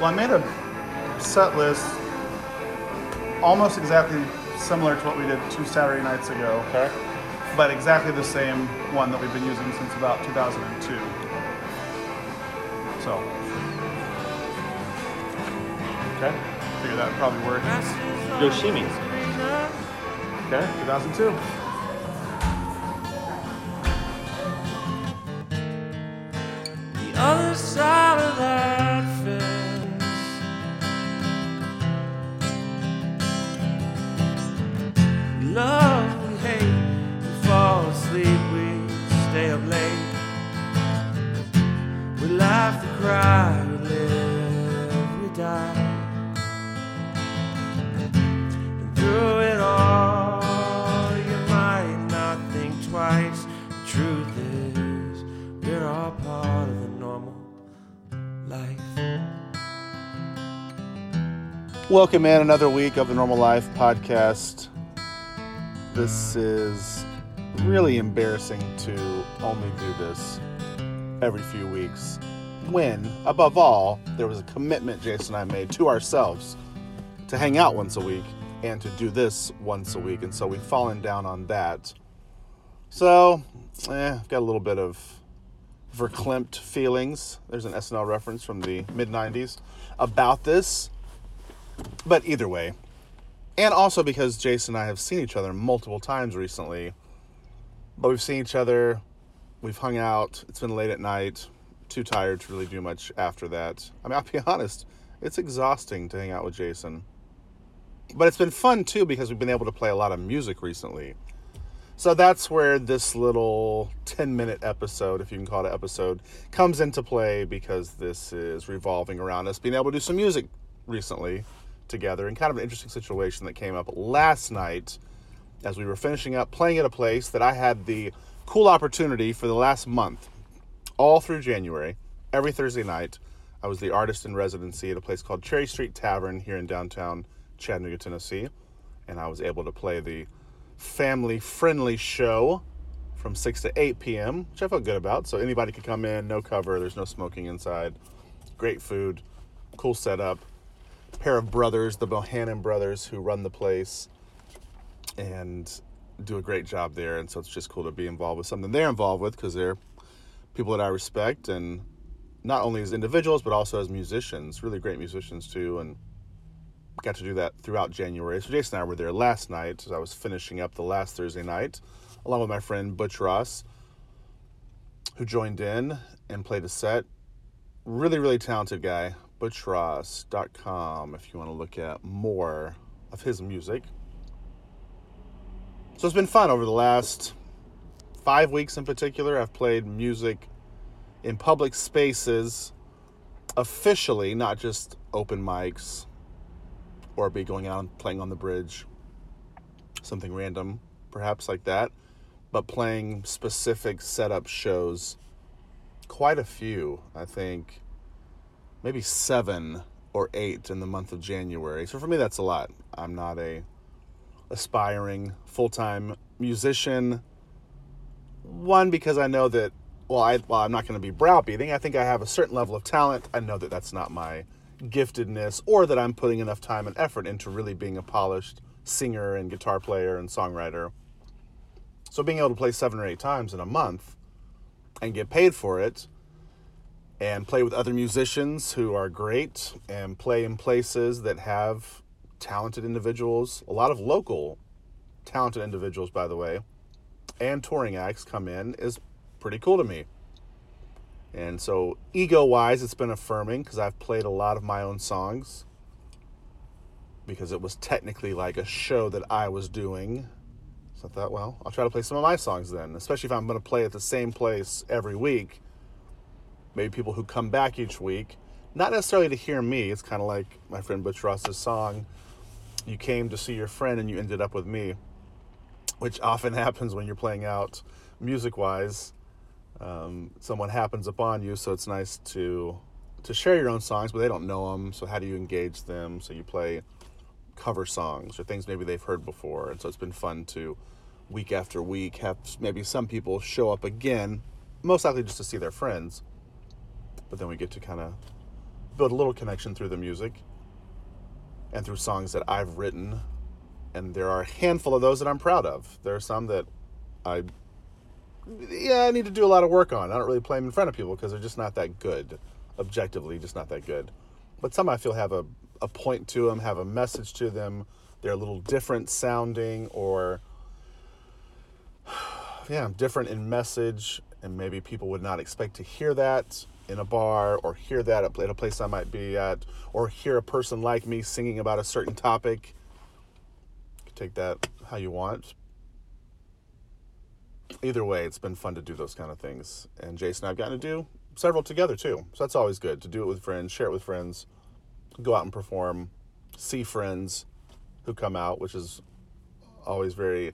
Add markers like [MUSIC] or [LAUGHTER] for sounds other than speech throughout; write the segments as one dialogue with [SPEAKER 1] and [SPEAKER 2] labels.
[SPEAKER 1] Well, I made a set list almost exactly similar to what we did two Saturday nights ago,
[SPEAKER 2] Okay.
[SPEAKER 1] but exactly the same one that we've been using since about 2002. So,
[SPEAKER 2] Okay.
[SPEAKER 1] figure that would probably work.
[SPEAKER 2] Yoshimi. Okay.
[SPEAKER 1] 2002.
[SPEAKER 3] the other side cry, we live, we die. And through it all, you might not think twice. Truth is, we're all part of the normal life.
[SPEAKER 1] Welcome in another week of the Normal Life podcast. This is really embarrassing to only do this every few weeks when, above all, there was a commitment Jason and I made to ourselves to hang out once a week and to do this once a week. And so we've fallen down on that. So, eh, I've got a little bit of verklempt feelings. There's an SNL reference from the mid 90s about this. But either way, and also because Jason and I have seen each other multiple times recently, but we've seen each other, we've hung out, it's been late at night, too tired to really do much after that. I mean, I'll be [LAUGHS] honest, it's exhausting to hang out with Jason. But it's been fun too because we've been able to play a lot of music recently. So that's where this little 10 minute episode, if you can call it an episode, comes into play because this is revolving around us being able to do some music recently together and kind of an interesting situation that came up last night as we were finishing up playing at a place that I had the cool opportunity for the last month, all through January, every Thursday night. I was the artist in residency at a place called Cherry Street Tavern here in downtown Chattanooga, Tennessee. And I was able to play the family friendly show from 6 to 8 p.m., which I felt good about. So anybody could come in, no cover, there's no smoking inside. Great food, cool setup. Pair of brothers, the Bohannon brothers, who run the place and do a great job there. And so it's just cool to be involved with something they're involved with because they're people that I respect and not only as individuals but also as musicians, really great musicians too. And got to do that throughout January. So Jason and I were there last night as I was finishing up the last Thursday night, along with my friend Butch Ross, who joined in and played a set. Really, really talented guy. ButchRoss.com if you want to look at more of his music. So it's been fun over the last five weeks in particular. I've played music in public spaces officially, not just open mics or be going out and playing on the bridge, something random, perhaps like that, but playing specific setup shows. Quite a few, I think, maybe seven or eight in the month of January. So for me, that's a lot. I'm not a aspiring full-time musician. One because I know that well, I well, I'm not going to be browbeating. I think I have a certain level of talent. I know that that's not my giftedness or that I'm putting enough time and effort into really being a polished singer and guitar player and songwriter. So being able to play seven or eight times in a month and get paid for it and play with other musicians who are great and play in places that have talented individuals, a lot of local talented individuals, by the way, and touring acts come in is pretty cool to me. And so, ego wise, it's been affirming because I've played a lot of my own songs because it was technically like a show that I was doing. So I thought, well, I'll try to play some of my songs then, especially if I'm going to play at the same place every week. Maybe people who come back each week, not necessarily to hear me. It's kind of like my friend Butch Ross's song, You Came to See Your Friend and You Ended Up With Me, which often [LAUGHS] happens when you're playing out music wise um, someone happens upon you, so it's nice to to share your own songs, but they don't know them. So how do you engage them? So you play cover songs or things maybe they've heard before, and so it's been fun to week after week have maybe some people show up again, most likely just to see their friends, but then we get to kind of build a little connection through the music and through songs that I've written. And there are a handful of those that I'm proud of. There are some that I, yeah, I need to do a lot of work on. I don't really play them in front of people because they're just not that good, objectively, just not that good. But some I feel have a, a point to them, have a message to them. They're a little different sounding or, [SIGHS] yeah, different in message. And maybe people would not expect to hear that in a bar or hear that at a place I might be at or hear a person like me singing about a certain topic. Take that how you want. Either way, it's been fun to do those kind of things. And Jason I've gotten to do several together too. So that's always good to do it with friends, share it with friends, go out and perform, see friends who come out, which is always very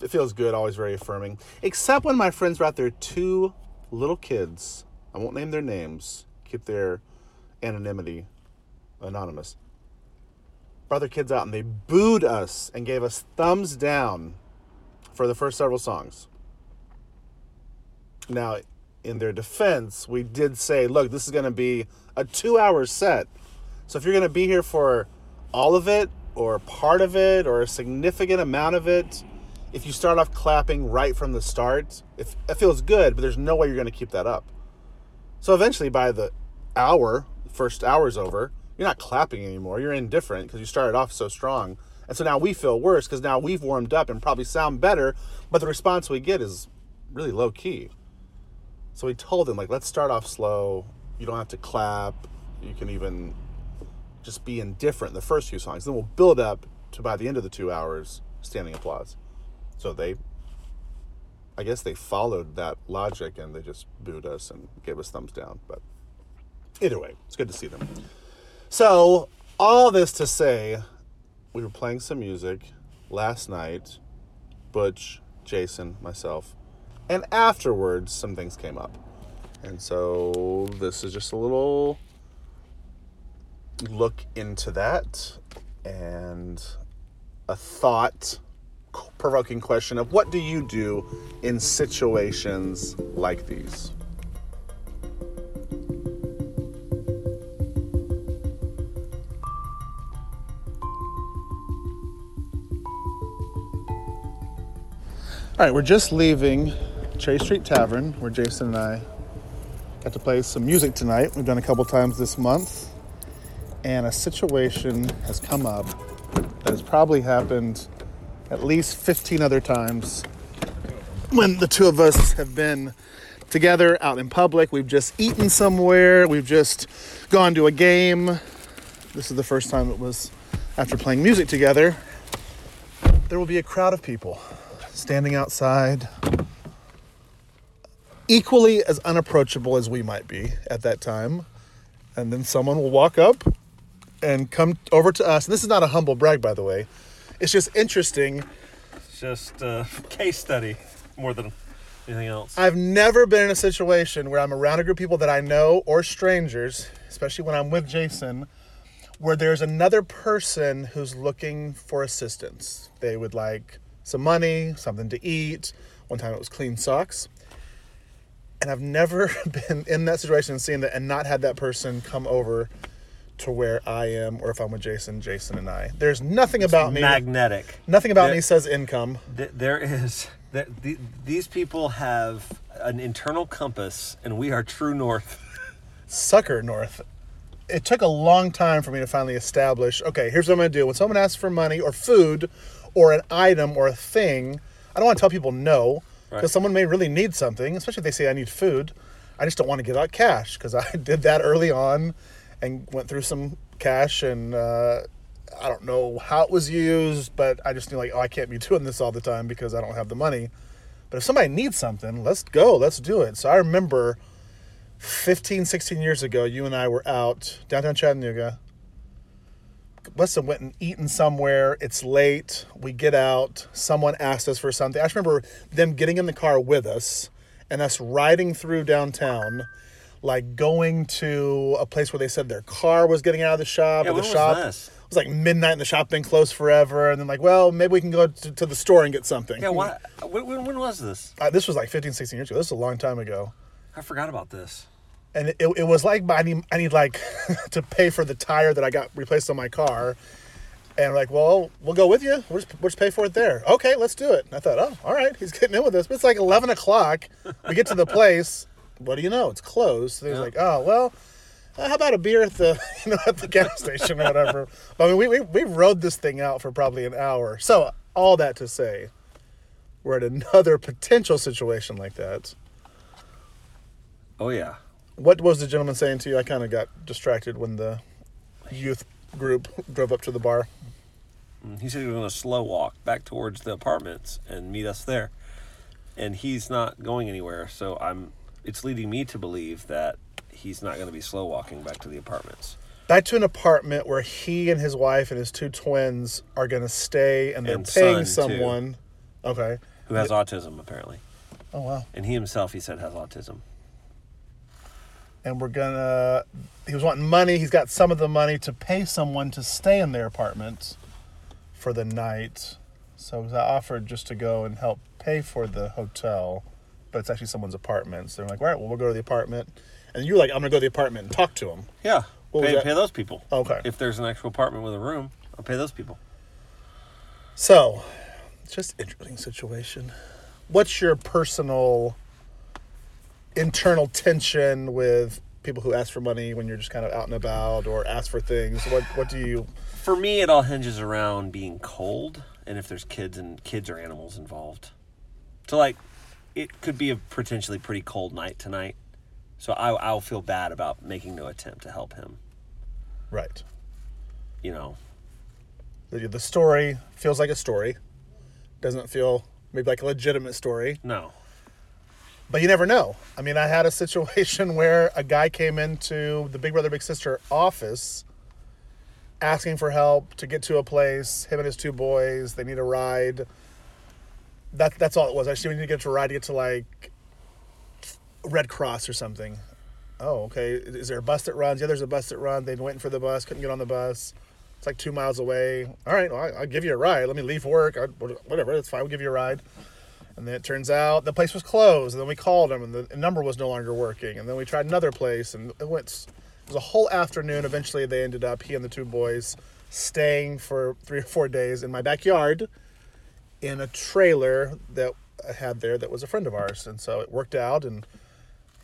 [SPEAKER 1] it feels good, always very affirming. Except when my friends brought their two little kids I won't name their names, keep their anonymity anonymous. Brought their kids out and they booed us and gave us thumbs down for the first several songs. Now, in their defense, we did say, look, this is going to be a two hour set. So if you're going to be here for all of it, or part of it, or a significant amount of it, if you start off clapping right from the start, if, it feels good, but there's no way you're going to keep that up. So eventually, by the hour, first hour's over, you're not clapping anymore. You're indifferent because you started off so strong. And so now we feel worse because now we've warmed up and probably sound better, but the response we get is really low key. So we told them, like, let's start off slow. You don't have to clap. You can even just be indifferent in the first few songs. Then we'll build up to by the end of the two hours, standing applause. So they I guess they followed that logic and they just booed us and gave us thumbs down. But either way, it's good to see them. So, all this to say, we were playing some music last night, Butch, Jason, myself, and afterwards, some things came up. And so, this is just a little look into that and a thought provoking question of what do you do in situations like these? All right, we're just leaving Cherry Street Tavern where Jason and I got to play some music tonight. We've done a couple times this month, and a situation has come up that has probably happened at least 15 other times when the two of us have been together out in public. We've just eaten somewhere, we've just gone to a game. This is the first time it was after playing music together. There will be a crowd of people standing outside, equally as unapproachable as we might be at that time. And then someone will walk up and come over to us. And this is not a humble brag, by the way it's just interesting.
[SPEAKER 2] It's just uh, a [LAUGHS] case study more than anything else.
[SPEAKER 1] I've never been in a situation where I'm around a group of people that I know or strangers, especially when I'm with Jason, where there's another person who's looking for assistance. They would like some money, something to eat. One time it was clean socks. And I've never [LAUGHS] been in that situation and seen that and not had that person come over to where I am, or if I'm with Jason, Jason and I. There's nothing about me.
[SPEAKER 2] Magnetic.
[SPEAKER 1] Nothing about there, me says income.
[SPEAKER 2] There is. Th- th- these people have an internal compass, and we are true north.
[SPEAKER 1] Sucker north. It took a long time for me to finally establish. Okay, here's what I'm going to do. When someone asks for money or food, or an item or a thing, I don't want to tell people no because right. someone may really need something, especially if they say I need food. I just don't want to give out cash because I [LAUGHS] did that early on and went through some cash and uh, I don't know how it was used, but I just knew like, oh, I can't be [LAUGHS] doing this all the time because I don't have the money. But if somebody needs something, let's go, let's do it. So I remember 15, 16 years ago, you and I were out downtown Chattanooga. Listen, went and eaten somewhere. It's late. We get out. Someone asked us for something. I just remember them getting in the car with us and us riding through downtown like going to a place where they said their car was getting out of the shop.
[SPEAKER 2] Yeah,
[SPEAKER 1] or the shop
[SPEAKER 2] was this?
[SPEAKER 1] It was like midnight and the shop been closed forever. And then like, well, maybe we can go to, to the store and get something.
[SPEAKER 2] Yeah, what? When, when was this?
[SPEAKER 1] Uh, this was like 15, 16 years ago. This is a long time ago.
[SPEAKER 2] I forgot about this.
[SPEAKER 1] and it, it was like I need I need like [LAUGHS] to pay for the tire that I got replaced on my car, and like, well, we'll go with you. We'll just, we'll just pay for it there. Okay, let's do it. And I thought, oh, all right, he's [LAUGHS] getting in with us. But it's like eleven o'clock. We get to the place. What do you know? It's closed. So he's
[SPEAKER 2] Yeah.
[SPEAKER 1] like, oh well. uh, How about a beer at the [LAUGHS] you know at the gas station or whatever? But, I mean, we, we we rode this thing out for probably an hour. So all that to say, we're at another potential situation like that.
[SPEAKER 2] Oh yeah.
[SPEAKER 1] What was the gentleman saying to you? I kind of got distracted when the youth group drove up to the bar.
[SPEAKER 2] Mm, He said he was going to slow walk back towards the apartments and meet us there, and he's not going anywhere. So I'm. It's leading me to believe that he's not going to be slow walking back to the apartments.
[SPEAKER 1] Back to an apartment where he and his wife and his two twins are going to stay, and they're
[SPEAKER 2] And
[SPEAKER 1] paying
[SPEAKER 2] son, too.
[SPEAKER 1] someone. Okay.
[SPEAKER 2] Who has autism apparently,
[SPEAKER 1] Oh wow.
[SPEAKER 2] and he himself he said has autism.
[SPEAKER 1] And we're gonna. He was wanting money. He's got some of the money to pay someone to stay in their apartment for the night. So I offered just to go and help pay for the hotel, but it's actually someone's apartment. So they're like, all right, well, we'll go to the apartment. And you're like, I'm gonna go to the apartment and talk to him.
[SPEAKER 2] Yeah.
[SPEAKER 1] What
[SPEAKER 2] Pay, pay those people.
[SPEAKER 1] Okay.
[SPEAKER 2] If there's an actual apartment with a room, I'll pay those people.
[SPEAKER 1] So, it's just interesting situation. What's your personal internal tension with people who ask for money when you're just kind of out and about or ask for things? What what do you
[SPEAKER 2] For me, it all hinges around being cold and if there's kids and kids or animals involved. So like, it could be a potentially pretty cold night tonight. So I, I'll feel bad about making no attempt to help him.
[SPEAKER 1] right?
[SPEAKER 2] You know,
[SPEAKER 1] The, the story feels like a story. Doesn't feel maybe like a legitimate story,
[SPEAKER 2] no.
[SPEAKER 1] But you never know. I mean, I had a [LAUGHS] situation where a guy came into the Big Brother Big Sister office asking for help to get to a place. Him and his two boys, they need a ride. That that's all it was. I just need to get to a ride to get to like Red Cross or something. Oh, okay. Is there a bus that runs? Yeah, there's a bus that runs. They've been waiting for the bus, couldn't get on the bus. It's like two miles away. All right, well, I'll give you a ride. Let me leave work. I, whatever, that's fine. We'll give you a ride. And then it turns out the place was closed. And then we called them, and the number was no longer working. And then we tried another place, and it went. It was a whole afternoon. Eventually, they ended up he and the two boys staying for three or four days in my backyard in a trailer that I had there that was a friend of ours, and so it worked out. And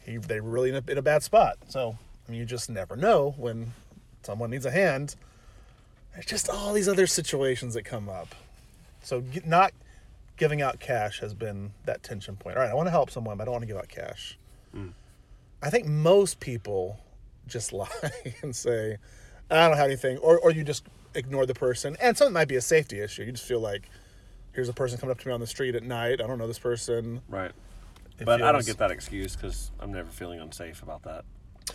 [SPEAKER 1] he they were really in a, in a bad spot. So I mean, you just never know when someone needs a hand. There's just all these other situations that come up. So not giving out cash has been that tension point. All right, I want to help someone, but I don't want to give out cash. Hmm. I think most people just [LAUGHS] lie and say, "I don't have anything," or or you just ignore the person. And something might be a safety issue. You just feel like, here's a person coming up to me on the street at night. I don't know this person.
[SPEAKER 2] Right.
[SPEAKER 1] It
[SPEAKER 2] But I don't get that excuse because I'm never feeling unsafe about that.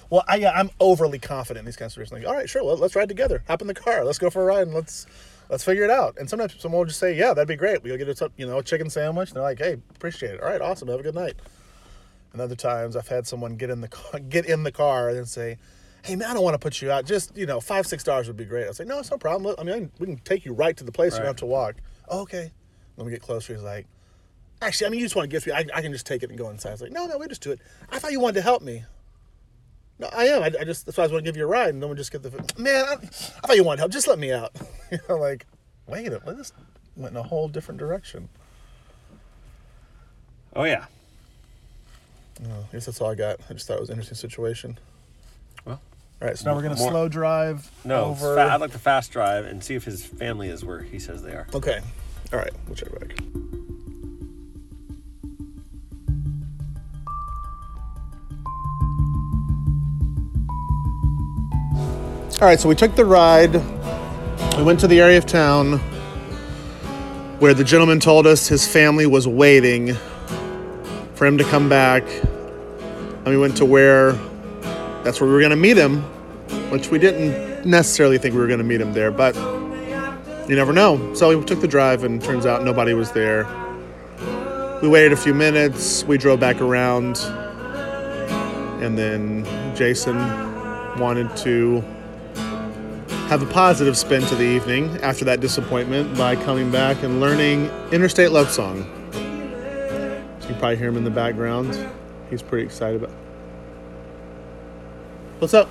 [SPEAKER 1] Well, I, yeah, I'm overly confident in these kinds of situations. Like, all right, sure, well, let's ride together. Hop in the car. Let's go for a ride and let's let's figure it out. And sometimes someone will just say, yeah, that'd be great. We'll get a you know a chicken sandwich. And they're like, hey, appreciate it. All right, awesome. Have a good night. And other times I've had someone get in the car, [LAUGHS] get in the car and say, hey man, I don't want to put you out. Just you know, five six dollars would be great. I was like, no, it's no problem. I mean, I can- we can take you right to the place. You don't have to walk. Oh, okay. Let me get closer. He's like. Actually, I mean, you just want to gift me. I, I can just take it and go inside. I was like, no, no, we just do it. I thought you wanted to help me. No, I am. I, I just that's why I was going to give you a ride, and then we just get the man. I, I thought you wanted help. Just let me out. [LAUGHS] you know, like wait a minute. This went in a whole different direction.
[SPEAKER 2] Oh yeah.
[SPEAKER 1] Oh, I guess that's all I got. I just thought it was an interesting situation.
[SPEAKER 2] Well,
[SPEAKER 1] All right, so now we're gonna slow drive
[SPEAKER 2] no.
[SPEAKER 1] over.
[SPEAKER 2] fa- I'd like to fast drive and see if his family is where he says they are.
[SPEAKER 1] Okay. All right, we'll check back. All right, so we took the ride. We went to the area of town where the gentleman told us his family was waiting for him to come back. And we went to where that's where we were going to meet him, which we didn't necessarily think we were going to meet him there, but you never know. So we took the drive, and turns out nobody was there. We waited a few minutes. We drove back around, and then Jason wanted to have a positive spin to the evening after that disappointment by coming back and learning Interstate Love Song. So you can probably hear him in the background. He's pretty excited about. What's up?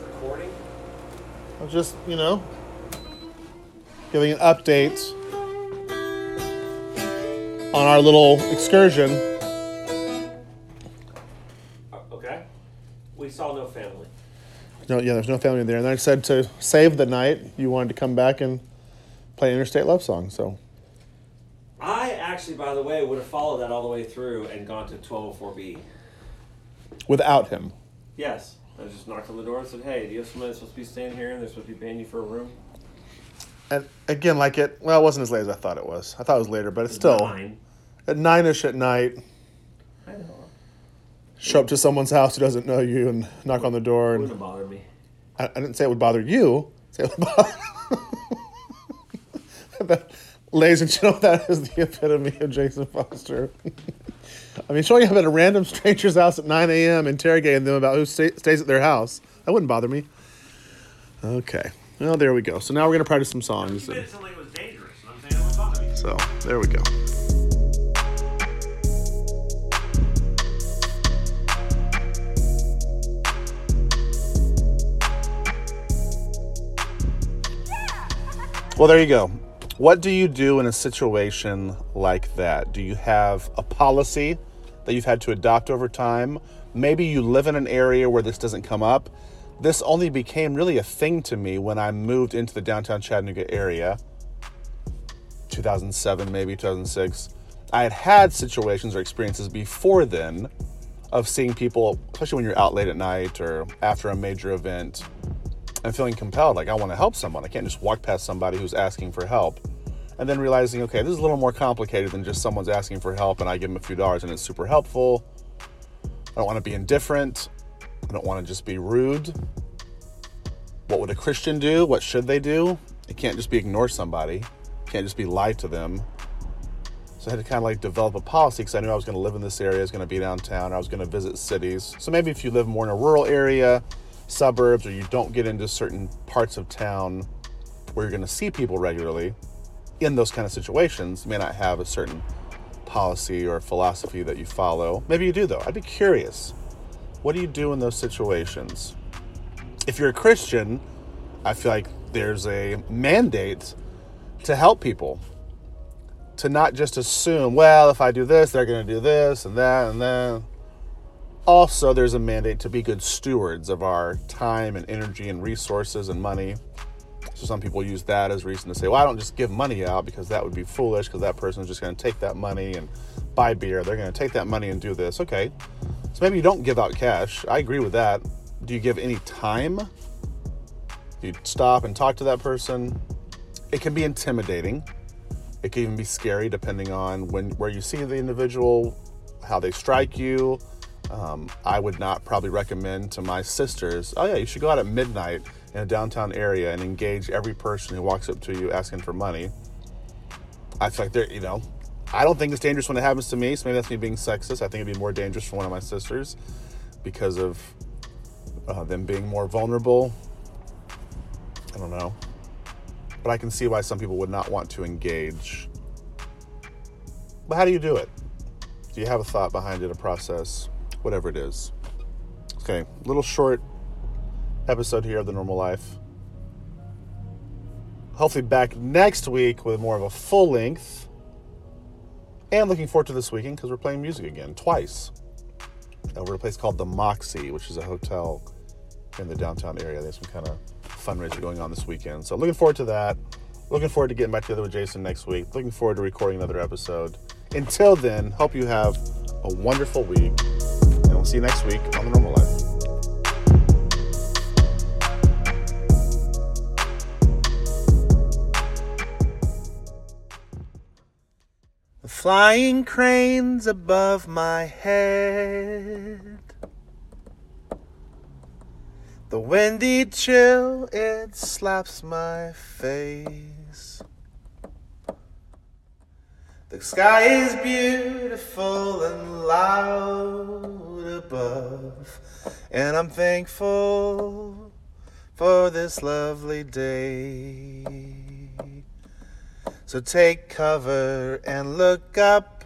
[SPEAKER 2] Recording?
[SPEAKER 1] I was just, you know, giving an update on our little excursion.
[SPEAKER 2] No,
[SPEAKER 1] yeah, there's no family there. And then I said to save the night, you wanted to come back and play Interstate Love Song. So
[SPEAKER 2] I actually, by the way, would have followed that all the way through and gone to 1204B.
[SPEAKER 1] without him,
[SPEAKER 2] Yes. I just knocked on the door and said, hey, do you have somebody that's supposed to be staying here and they're supposed to be paying you for a room?
[SPEAKER 1] and again, like it, well, it wasn't as late as I thought it was. I thought it was later, but it's still
[SPEAKER 2] Nine.
[SPEAKER 1] at nine ish at night.
[SPEAKER 2] I know.
[SPEAKER 1] Show up to someone's house who doesn't know you and knock on the door.
[SPEAKER 2] It Wouldn't
[SPEAKER 1] And
[SPEAKER 2] have me.
[SPEAKER 1] I, I didn't say it would bother you. Say it would bother. [LAUGHS] That- ladies and gentlemen, that is the epitome of Jason Foster. [LAUGHS] I mean, showing up at a random stranger's house at 9 a.m., interrogating them about who sta stays at their house, that wouldn't bother me. Okay. Well, there we go. So now we're going to practice some songs.
[SPEAKER 2] You made
[SPEAKER 1] and-
[SPEAKER 2] it sound like it was dangerous. and I'm saying it would bother me.
[SPEAKER 1] so there we go. Well, there you go. What do you do in a situation like that? Do you have a policy that you've had to adopt over time? Maybe you live in an area where this doesn't come up. This only became really a thing to me when I moved into the downtown Chattanooga area. 2007, maybe 2006. I had had situations or experiences before then of seeing people, especially when you're out late at night or after a major event, and feeling compelled, like I want to help someone. I can't just walk past somebody who's asking for help. And then realizing, okay, this is a little more complicated than just someone's asking for help and I give them a few dollars and it's super helpful. I don't want to be indifferent. I don't want to just be rude. What would a Christian do? What should they do? It can't just be ignore somebody. It can't just be lie to them. So I had to kind of like develop a policy because I knew I was going to live in this area, I was going to be downtown, I was going to visit cities. So maybe if you live more in a rural area, suburbs, or you don't get into certain parts of town where you're going to see people regularly, in those kind of situations, you may not have a certain policy or philosophy that you follow. Maybe you do though. I'd be curious. What do you do in those situations? If you're a Christian, I feel like there's a mandate to help people to not just assume, well, if I do this, they're going to do this and that and that. Also, there's a mandate to be good stewards of our time and energy and resources and money. So some people use that as reason to say, well, I don't just give money out because that would be foolish because that person is just going to take that money and buy beer. They're going to take that money and do this. Okay. So maybe you don't give out cash. I agree with that. Do you give any time? Do you stop and talk to that person? It can be intimidating. It can even be scary depending on when where you see the individual, how they strike you. Um, I would not probably recommend to my sisters, oh yeah, you should go out at midnight in a downtown area and engage every person who walks up to you asking for money. I feel like they're, you know, I don't think it's dangerous when it happens to me. So maybe that's me being sexist. I think it'd be more dangerous for one of my sisters because of uh, them being more vulnerable. I don't know. But I can see why some people would not want to engage. But how do you do it? Do you have a thought behind it, a process, whatever it is? Okay, little short episode here of the normal life. Hopefully, back next week with more of a full length. And looking forward to this weekend because we're playing music again, twice. Over at a place called the Moxy, which is a hotel in the downtown area. There's some kind of fundraiser going on this weekend. So, looking forward to that. Looking forward to getting back together with Jason next week. Looking forward to recording another episode. Until then, hope you have a wonderful week. We'll see you next week on The Normal Life. Flying cranes above my head. The windy chill, it slaps my face. The sky is beautiful and loud above, and I'm thankful for this lovely day. So take cover and look up.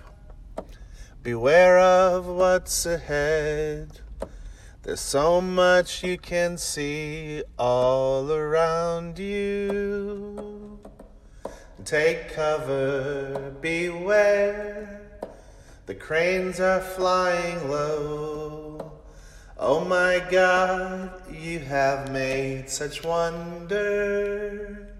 [SPEAKER 1] Beware of what's ahead. There's so much you can see all around you. Take cover, beware. The cranes are flying low. Oh my God, you have made such wonder.